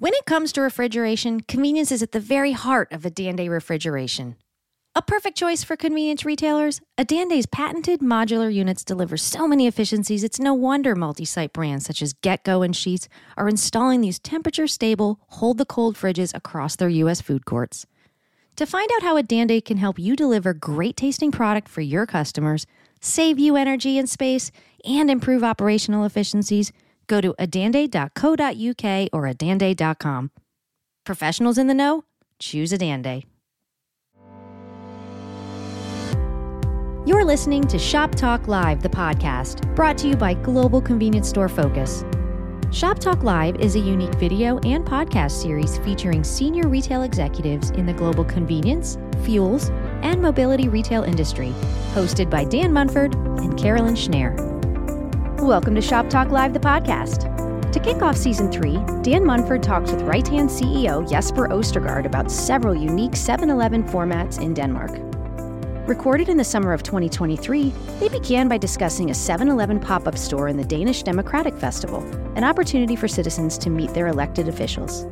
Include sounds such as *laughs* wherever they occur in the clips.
When it comes to refrigeration, convenience is at the very heart of Adande refrigeration. A perfect choice for convenience retailers, Adande's patented modular units deliver so many efficiencies it's no wonder multi site brands such as GetGo and Sheetz are installing these temperature stable, hold the cold fridges across their U.S. food courts. To find out how Adande can help you deliver great tasting product for your customers, save you energy and space, and improve operational efficiencies, go to adande.co.uk or adande.com. Professionals in the know, choose Adande. You're listening to Shop Talk Live, the podcast, brought to you by Global Convenience Store Focus. Shop Talk Live is a unique video and podcast series featuring senior retail executives in the global convenience, fuels, and mobility retail industry, hosted by Dan Munford and Carolyn Schnare. Welcome to Shop Talk Live, the podcast. To kick off season three, Dan Munford talks with Reitan CEO Jesper Østergaard about several unique 7 Eleven formats in Denmark. Recorded in the summer of 2023, they began by discussing a 7 Eleven pop up store in the Danish Democratic Festival, an opportunity for citizens to meet their elected officials.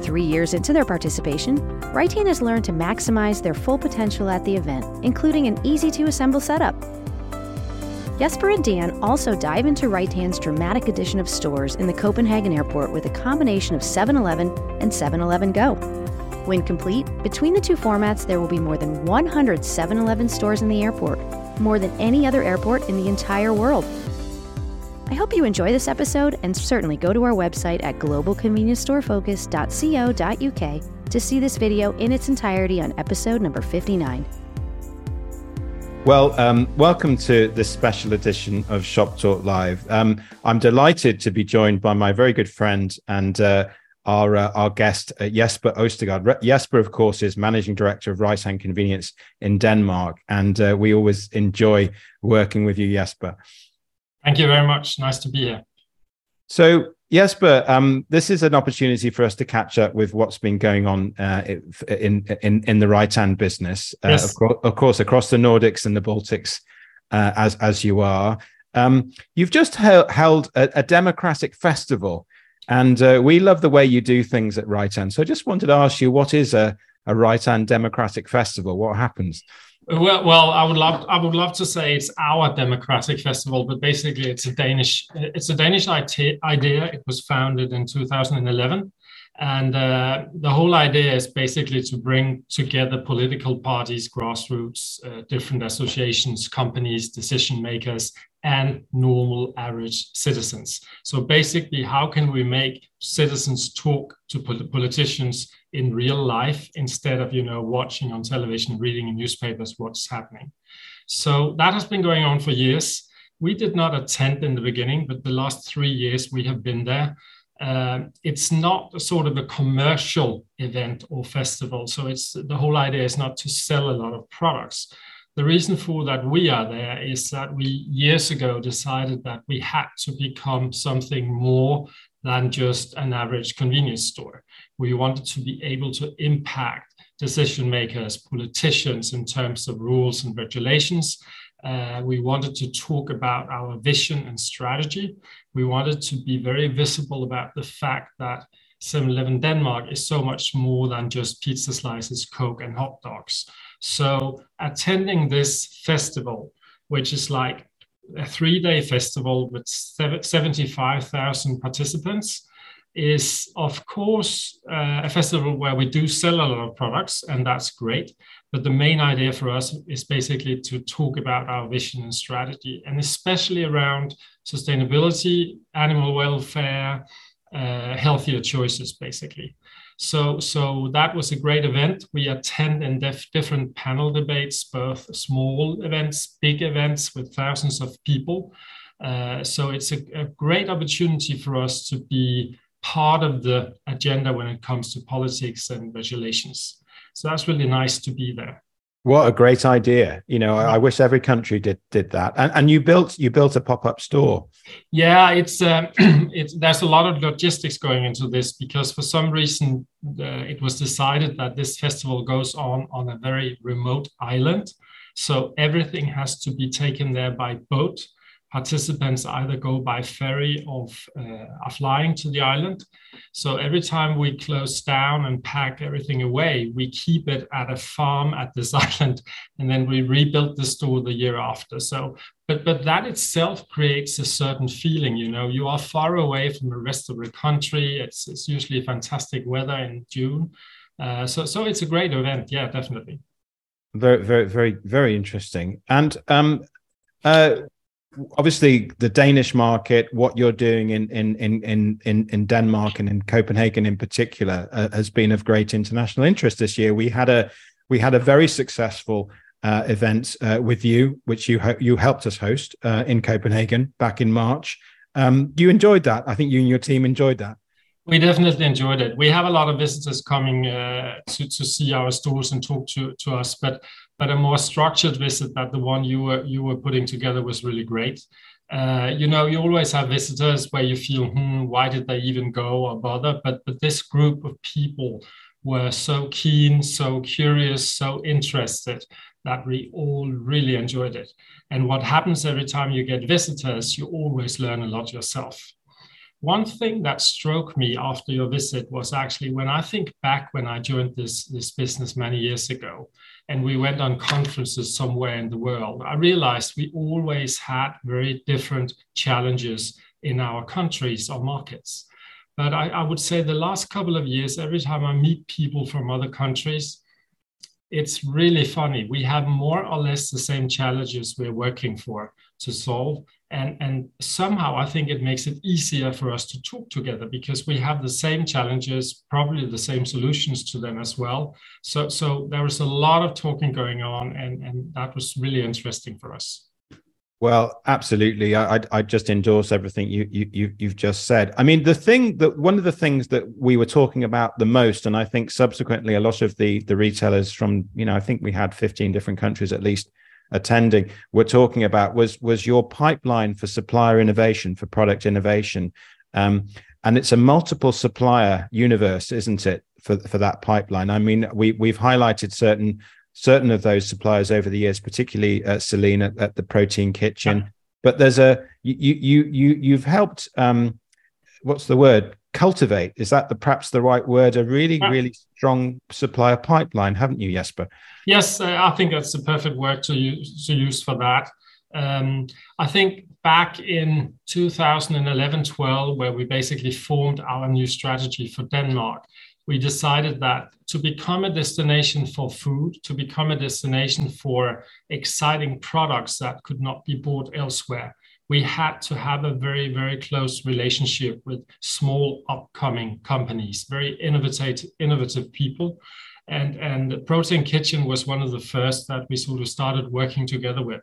Three years into their participation, Reitan has learned to maximize their full potential at the event, including an easy to assemble setup. Jesper and Dan also dive into Reitan's dramatic addition of stores in the Copenhagen airport with a combination of 7 Eleven and 7 Eleven Go. When complete, between the two formats, there will be more than 100 7 Eleven stores in the airport, more than any other airport in the entire world. I hope you enjoy this episode and certainly go to our website at globalconveniencestoreFocus.co.uk to see this video in its entirety on episode number 59. Well, um, welcome to this special edition of Shop Talk Live. Um, I'm delighted to be joined by my very good friend and uh, our uh, our guest uh, Jesper Østergaard. Re- Jesper, of course, is managing director of Reitan Convenience in Denmark, and uh, we always enjoy working with you, Jesper. Thank you very much. Nice to be here. So, Jesper, um, this is an opportunity for us to catch up with what's been going on uh, in in in the Reitan business, uh, yes. of, co- of, course, across the Nordics and the Baltics, uh, as as you are. Um, you've just he- held a, a democratic festival and uh, we love the way you do things at Reitan. So I just wanted to ask you, what is a, a Reitan Democratic Festival? What happens? Well, well, I would love, I would love to say it's our democratic festival, but basically it's a Danish, it's a Danish idea. It was founded in 2011, and uh, the whole idea is basically to bring together political parties, grassroots, uh, different associations, companies, decision makers, and normal average citizens. So basically, how can we make citizens talk to politicians in real life instead of you know watching on television, reading in newspapers what's happening? So that has been going on for years. We did not attend in the beginning, but the last three years we have been there. Uh, it's not a sort of a commercial event or festival. So it's the whole idea is not to sell a lot of products the reason for that we are there is that we years ago decided that we had to become something more than just an average convenience store. We wanted to be able to impact decision makers, politicians in terms of rules and regulations. Uh, we wanted to talk about our vision and strategy. We wanted to be very visible about the fact that 7 Eleven Denmark is so much more than just pizza slices, Coke, and hot dogs. So attending this festival, which is like a three day festival with 75,000 participants, is of course uh, a festival where we do sell a lot of products, and that's great. But the main idea for us is basically to talk about our vision and strategy, and especially around sustainability, animal welfare, uh, healthier choices, basically. So, so that was a great event. We attend in def- different panel debates, both small events, big events with thousands of people. Uh, so it's a, a great opportunity for us to be part of the agenda when it comes to politics and regulations. So that's really nice to be there. What a great idea! You know, I, I wish every country did did that. And, and you built you built a pop up store. Yeah, it's um, *clears throat* it's there's a lot of logistics going into this because for some reason uh, it was decided that this festival goes on on a very remote island, so everything has to be taken there by boat. Participants either go by ferry or uh, are flying to the island. So every time we close down and pack everything away, we keep it at a farm at this *laughs* island, and then we rebuild the store the year after. So, but but that itself creates a certain feeling. You know, you are far away from the rest of the country. It's it's usually fantastic weather in June. Uh, so so it's a great event. Yeah, definitely. Very very very very interesting. And um, uh, obviously the Danish market, what you're doing in in in in in Denmark and in Copenhagen in particular, uh, has been of great international interest this year. We had a we had a very successful uh, event uh, with you, which you you helped us host uh, in Copenhagen back in March. Um, you enjoyed that. I think you and your team enjoyed that. We definitely enjoyed it. We have a lot of visitors coming uh, to to see our stores and talk to to us, but but a more structured visit that the one you were you were putting together was really great. Uh, you know, you always have visitors where you feel, hmm, why did they even go or bother? But but this group of people were so keen, so curious, so interested that we all really enjoyed it. And what happens every time you get visitors, you always learn a lot yourself. One thing that struck me after your visit was actually when I think back when I joined this, this business many years ago, and we went on conferences somewhere in the world, I realized we always had very different challenges in our countries or markets. But I, I, would say the last couple of years, every time I meet people from other countries, it's really funny. We have more or less the same challenges we're working for to solve and and somehow i think it makes it easier for us to talk together because we have the same challenges probably the same solutions to them as well so so there was a lot of talking going on and and that was really interesting for us well, absolutely. I, I, I just endorse everything you, you you've just said. I mean, the thing that one of the things that we were talking about the most, and I think subsequently a lot of the the retailers from you know I think we had 15 different countries at least attending were talking about was was your pipeline for supplier innovation for product innovation? Um, and it's a multiple supplier universe isn't it for for that pipeline? I mean we we've highlighted certain certain of those suppliers over the years particularly at Celine at, at the protein kitchen. Yeah. but there's a you you you you've helped um what's the word cultivate? Is that the perhaps the right word? A really yeah. really strong supplier pipeline haven't you jesper? Yes uh, i think that's the perfect word to use, to use for that. Um, i think back in 2011-12 where we basically formed our new strategy for denmark we decided that to become a destination for food to become a destination for exciting products that could not be bought elsewhere we had to have a very, very close relationship with small upcoming companies, very innovative, innovative people. And, and Protein Kitchen was one of the first that we sort of started working together with.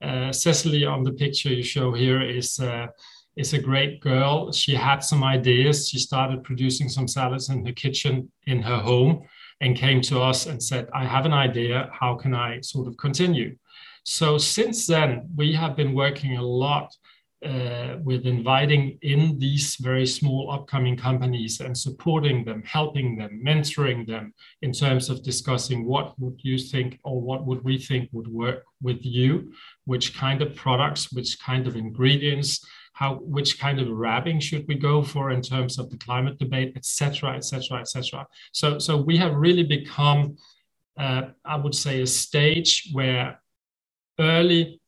Uh, Cecily on the picture you show here is, uh, is a great girl. She had some ideas. She started producing some salads in the kitchen in her home and came to us and said, I have an idea. How can I sort of continue? So since then, we have been working a lot uh, with inviting in these very small upcoming companies and supporting them, helping them, mentoring them in terms of discussing what would you think or what would we think would work with you, which kind of products, which kind of ingredients, how which kind of wrapping should we go for in terms of the climate debate, et cetera, etc., etc., etc. So so we have really become, uh, I would say, a stage where early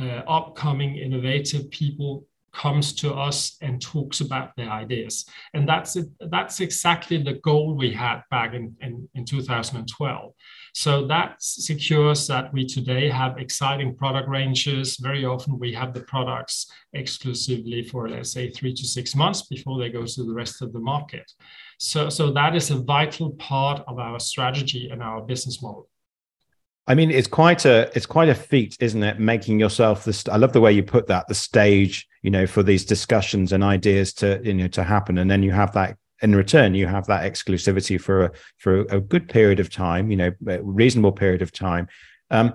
uh, upcoming innovative people comes to us and talks about their ideas. And that's it, that's exactly the goal we had back in, in, in 2012 so that secures that we today have exciting product ranges. Very often we have the products exclusively for let's say three to six months before they go to the rest of the market. So so that is a vital part of our strategy and our business model I mean, it's quite a it's quite a feat, isn't it? Making yourself the st- I love the way you put that the stage, you know, for these discussions and ideas to you know to happen, and then you have that in return you have that exclusivity for a for a good period of time, you know, a reasonable period of time. Um,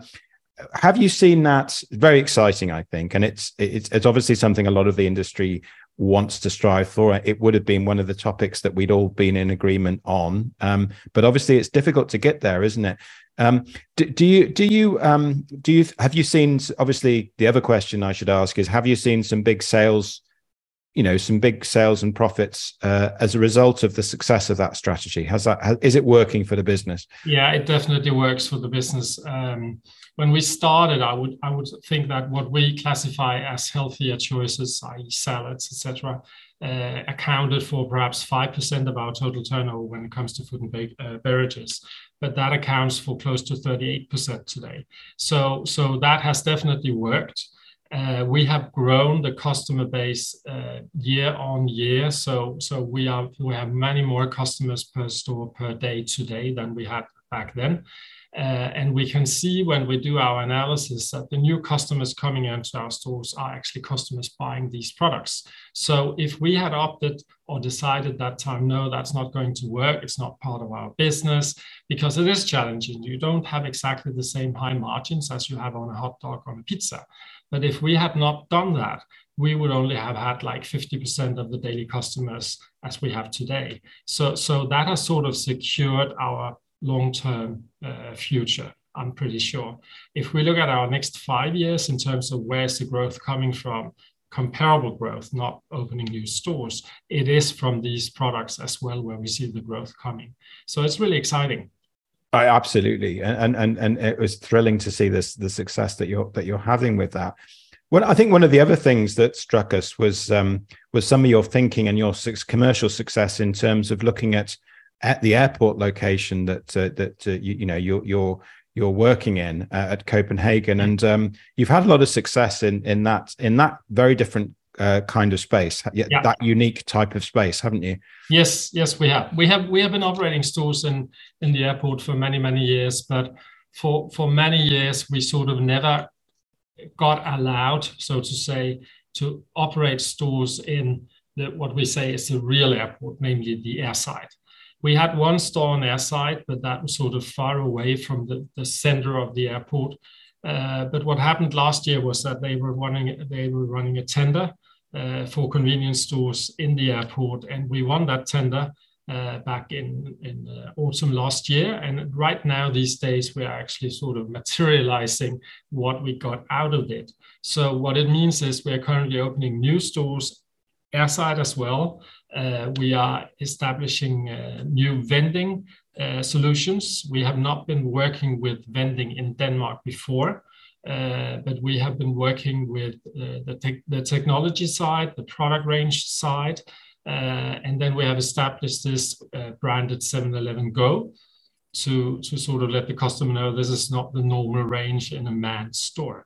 have you seen that? Very exciting, I think, and it's it's it's obviously something a lot of the industry wants to strive for. It would have been one of the topics that we'd all been in agreement on. Um, but obviously, it's difficult to get there, isn't it? Um, do, do, you do you um, do you have you seen? Obviously, the other question I should ask is: Have you seen some big sales? You know, some big sales and profits uh, as a result of the success of that strategy. Has that has, is it working for the business? Yeah, it definitely works for the business. Um, when we started, I would I would think that what we classify as healthier choices, i.e., salads, etc., uh, accounted for perhaps five percent of our total turnover when it comes to food and uh, beverages, but that accounts for close to thirty-eight percent today. So so that has definitely worked. Uh, we have grown the customer base uh, year on year, so so we are we have many more customers per store per day today than we had back then. Uh, and we can see when we do our analysis that the new customers coming into our stores are actually customers buying these products. So if we had opted or decided that time, no, that's not going to work, it's not part of our business, because it is challenging. You don't have exactly the same high margins as you have on a hot dog or a pizza. But if we had not done that, we would only have had like 50% of the daily customers as we have today. So, so that has sort of secured our long-term uh, future, I'm pretty sure. If we look at our next five years in terms of where's the growth coming from, comparable growth, not opening new stores, it is from these products as well where we see the growth coming. So it's really exciting. I, absolutely, and and and it was thrilling to see this the success that you're that you're having with that. Well, I think one of the other things that struck us was um, was some of your thinking and your commercial success in terms of looking at at the airport location that uh, that uh, you, you, know you're you're you're working in uh, at Copenhagen, and um, you've had a lot of success in in that in that very different uh, kind of space, yeah. that unique type of space, haven't you? Yes, yes, we have. We have we have been operating stores in in the airport for many many years, but for for many years we sort of never got allowed, so to say, to operate stores in the, what we say is the real airport, namely the airside. We had one store on airside, but that was sort of far away from the, the center of the airport. Uh, but what happened last year was that they were running they were running a tender uh, for convenience stores in the airport, and we won that tender uh, back in in uh, autumn last year. And right now, these days, we are actually sort of materializing what we got out of it. So what it means is we are currently opening new stores airside as well. Uh, we are establishing uh, new vending uh, solutions. We have not been working with vending in Denmark before, but we have been working with the technology side, the product range side, and then we have established this branded 7-Eleven Go to sort of let the customer know this is not the normal range in a manned store.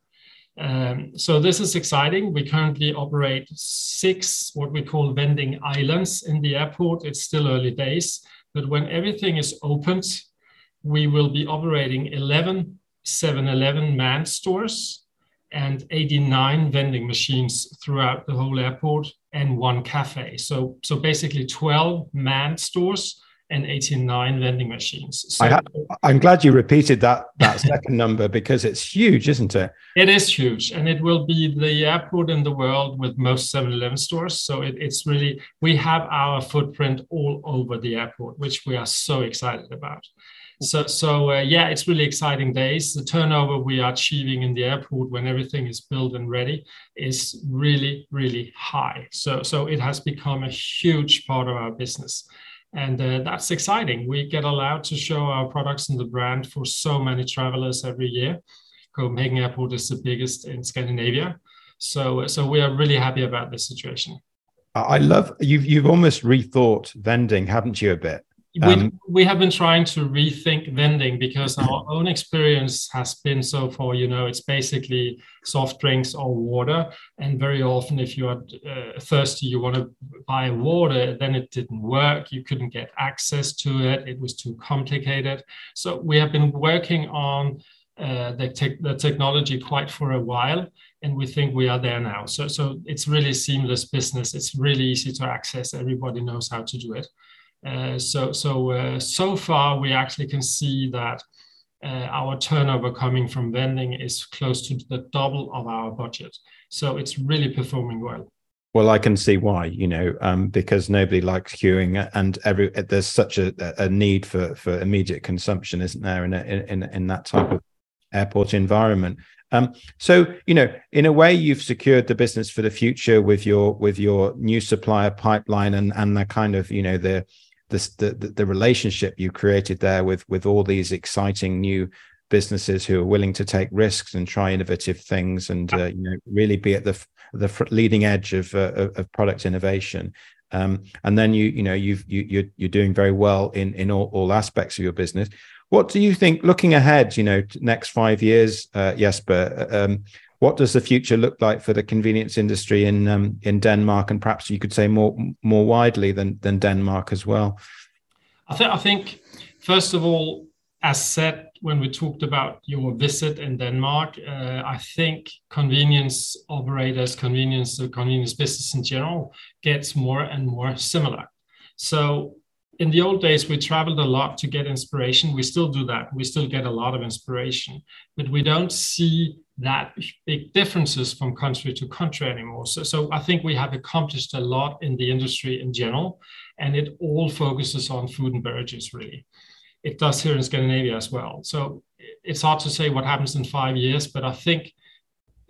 Um, so this is exciting. We currently operate six what we call vending islands in the airport. It's still early days, but when everything is opened, we will be operating 11 7-Eleven manned stores and 89 vending machines throughout the whole airport and one cafe. So, so basically 12 manned stores and 89 vending machines. So, I am glad you repeated that that *laughs* second number because it's huge, isn't it? It is huge, and it will be the airport in the world with most 7-Eleven stores. So it, it's really we have our footprint all over the airport, which we are so excited about. So so uh, yeah, it's really exciting days. The turnover we are achieving in the airport when everything is built and ready is really really high. So so it has become a huge part of our business and uh, that's exciting. We get allowed to show our products and the brand for so many travelers every year. Copenhagen Airport is the biggest in Scandinavia, so so we are really happy about this situation. I love you've you've almost rethought vending, haven't you, a bit? Um, we, we have been trying to rethink vending because our *clears throat* own experience has been so far, you know, it's basically soft drinks or water. And very often, if you are uh, thirsty, you want to buy water, then it didn't work. You couldn't get access to it, it was too complicated. So we have been working on uh, the, te- the technology quite for a while and we think we are there now so so it's really seamless business it's really easy to access everybody knows how to do it so so uh, so far we actually can see that uh, our turnover coming from vending is close to the double of our budget. So it's really performing well. Well, I can see why, you know, um, because nobody likes queuing, and every there's such a, a need for for immediate consumption, isn't there, in a, in in that type of airport environment. Um, so, you know, in a way, you've secured the business for the future with your with your new supplier pipeline and and the kind of you know the the the, the relationship you created there with with all these exciting new businesses who are willing to take risks and try innovative things and uh, you know really be at the the leading edge of uh, of product innovation. Um, and then you you know you've you, you're, you're doing very well in in all, all aspects of your business. What do you think looking ahead you know next five years uh, jesper um, what does the future look like for the convenience industry in um, in denmark and perhaps you could say more more widely than than denmark as well i think i think first of all as said when we talked about your visit in Denmark, uh, I think convenience operators, convenience, the convenience business in general, gets more and more similar. So in the old days, we traveled a lot to get inspiration. We still do that. We still get a lot of inspiration, but we don't see that big differences from country to country anymore. So, so I think we have accomplished a lot in the industry in general, and it all focuses on food and beverages really it does here in Scandinavia as well. So it's hard to say what happens in five years, but I think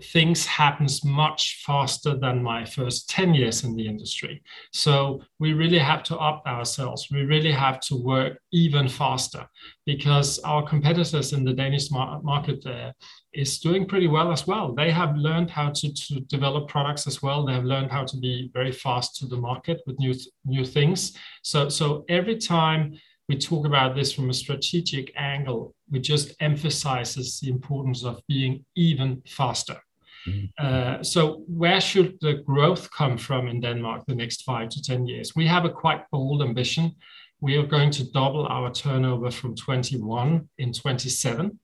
things happens much faster than my first 10 years in the industry. So we really have to up ourselves. We really have to work even faster because our competitors in the Danish market uh, is doing pretty well as well. They have learned how to, to develop products as well. They have learned how to be very fast to the market with new, new things. So, so every time we talk about this from a strategic angle, we just emphasizes the importance of being even faster. Mm-hmm. Uh, so where should the growth come from in Denmark the next five to 10 years? We have a quite bold ambition. We are going to double our turnover from 21 in 27.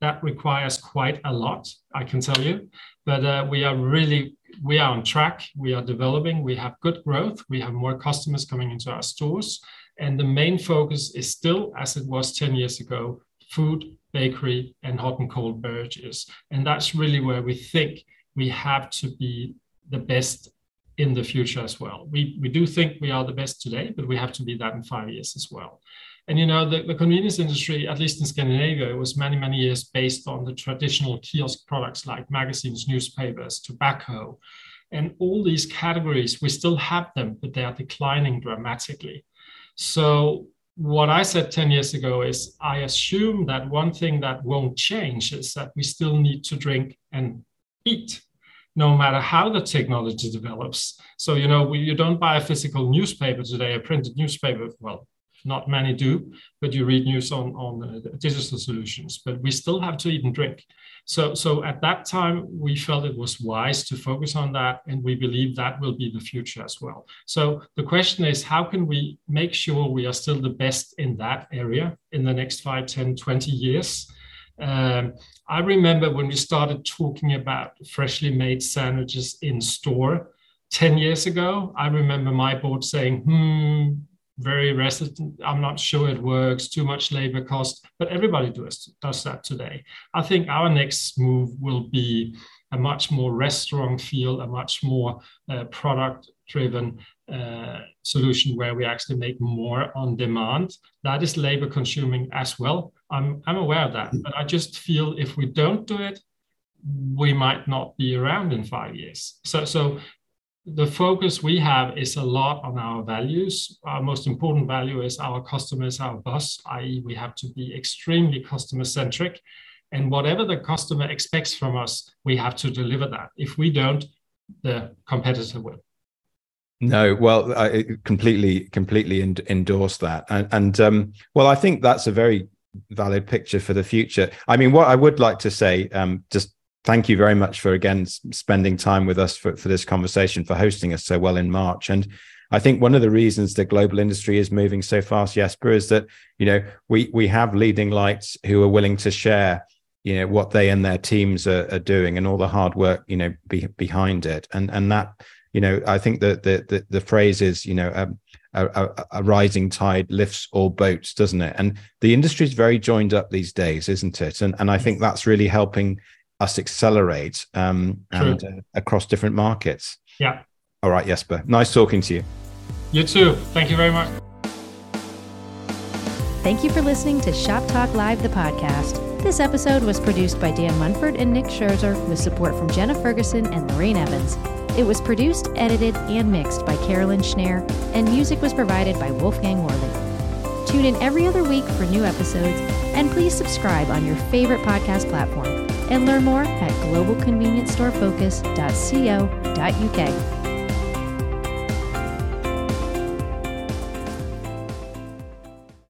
That requires quite a lot, I can tell you. But uh, we are really we are on track. We are developing. We have good growth. We have more customers coming into our stores. And the main focus is still, as it was 10 years ago, food, bakery, and hot and cold beverages. And that's really where we think we have to be the best in the future as well. We, we do think we are the best today, but we have to be that in five years as well. And you know, the, the convenience industry, at least in Scandinavia, was many, many years based on the traditional kiosk products like magazines, newspapers, tobacco, and all these categories. We still have them, but they are declining dramatically. So what I said 10 years ago is I assume that one thing that won't change is that we still need to drink and eat no matter how the technology develops. So, you know, we, you don't buy a physical newspaper today, a printed newspaper. Well, not many do, but you read news on, on uh, digital solutions. But we still have to eat and drink. So, so at that time, we felt it was wise to focus on that, and we believe that will be the future as well. So the question is, how can we make sure we are still the best in that area in the next 5, 10, 20 years? Um, I remember when we started talking about freshly made sandwiches in store 10 years ago, I remember my board saying, hmm, very resident. I'm not sure it works, too much labor cost, but everybody does, does that today. I think our next move will be a much more restaurant feel, a much more uh, product driven uh, solution where we actually make more on demand. That is labor consuming as well. I'm, I'm aware of that, but I just feel if we don't do it, we might not be around in five years. So, so the focus we have is a lot on our values. Our most important value is our customers, our boss, i.e., we have to be extremely customer centric. And whatever the customer expects from us, we have to deliver that. If we don't, the competitor will. No, well, I completely, completely endorse that, and, and um, well, I think that's a very valid picture for the future. I mean, what I would like to say, um, just thank you very much for again spending time with us for, for this conversation, for hosting us so well in March. And I think one of the reasons the global industry is moving so fast, Jesper, is that you know we we have leading lights who are willing to share you know what they and their teams are, are doing and all the hard work you know be, behind it. And and that you know i think that the, the the phrase is you know um, a, a, a, rising tide lifts all boats doesn't it? And the industry is very joined up these days isn't it? And and i think that's really helping us accelerate um, and uh, across different markets. Yeah, All right, Jesper. Nice talking to you. You too. Thank you very much. Thank you for listening to Shop Talk Live, the podcast. This episode was produced by Dan Munford and Nick Scherzer with support from Jenna Ferguson and Lorraine Evans. It was produced, edited, and mixed by Carolyn Schneer, and music was provided by Wolfgang Worley. Tune in every other week for new episodes, and please subscribe on your favorite podcast platform and learn more at globalconveniencestorefocus.co.uk.